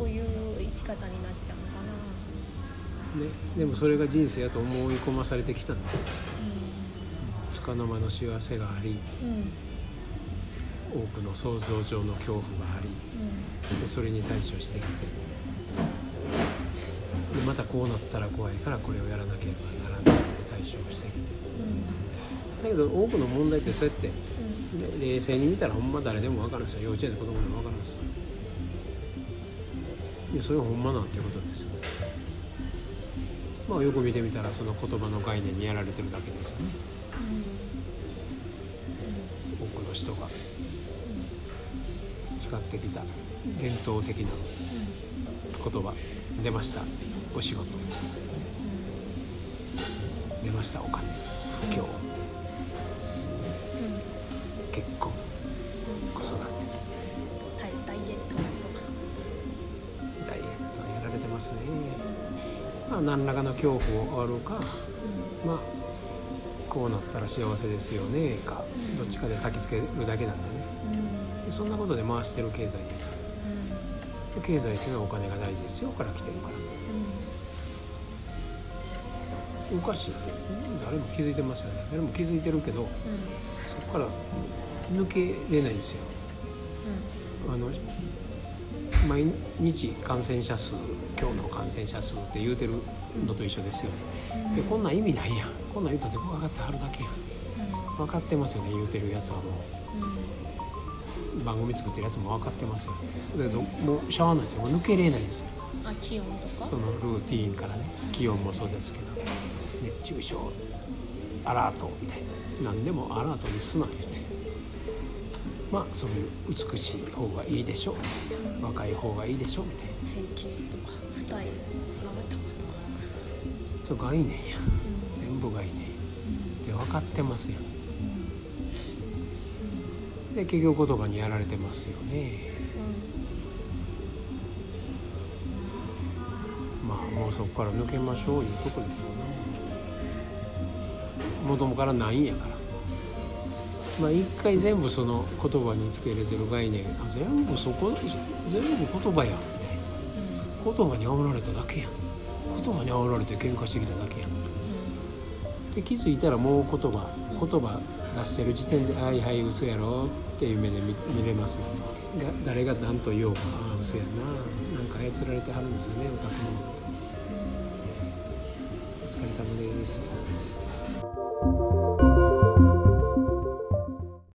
そういう生き方になっちゃうのかな。ね、でもそれが人生やと思い込まされてきたんですよ。束の間の幸せがありうん。うん多くの想像上の恐怖がありでそれに対処してきて。でまたこうなったら怖いからこれをやらなければならないって対処をしてきて。だけど多くの問題ってそうやって、ね冷静に見たらほんま誰でも分かるんですよ。幼稚園の子供でも分かるんですよいやそれはほんまなんていうことですよまあよく見てみたらその言葉の概念にやられてるだけですよね。多くの人が使ってきた伝統的な言葉。出ました。お仕事。出ました。お金。不況ますね。まあ何らかの恐怖をあるかまあこうなったら幸せですよねかどっちかで焚きつけるだけなんでね。そんなことで回してる経済です。よで経済っていうのはお金が大事ですよ。から来てるから。おかしいって誰も気づいてますよね。誰も気づいてるけどそこから抜けれないんですよ。あの毎日感染者数今日の感染者数って言うてるのと一緒ですよね。でこんなん意味ないやん。こんなん言うたって分かってはるだけやん。分かってますよね。言うてるやつはもう。番組作ってるやつも分かってますよだけどもうしゃあないですよ。もう抜けれないですよ。あ気温そのルーティーンからね。気温もそうですけど。熱中症アラートみたいな。何でもアラートにすな言ってまあそういう美しい方がいいでしょ若い方がいいでしょみたいな。整形とか二重まぶたとか。そう概念や。全部概念。で分かってますよ。で結局言葉にやられてますよね。まあもうそこから抜けましょういうとこですよね。元々からないんやからまあ一回全部その言葉につけれてる概念あ全部そこ全部言葉やみたいな。言葉に煽られただけやん。言葉に煽られて喧嘩してきただけやん。で気づいたらもう言葉言葉出してる時点で「はいはい嘘やろ」っていう目で見見れますが誰が何と言おうか「ああ嘘やな。なんか操られてはるんですよねオタクのお疲れ様です。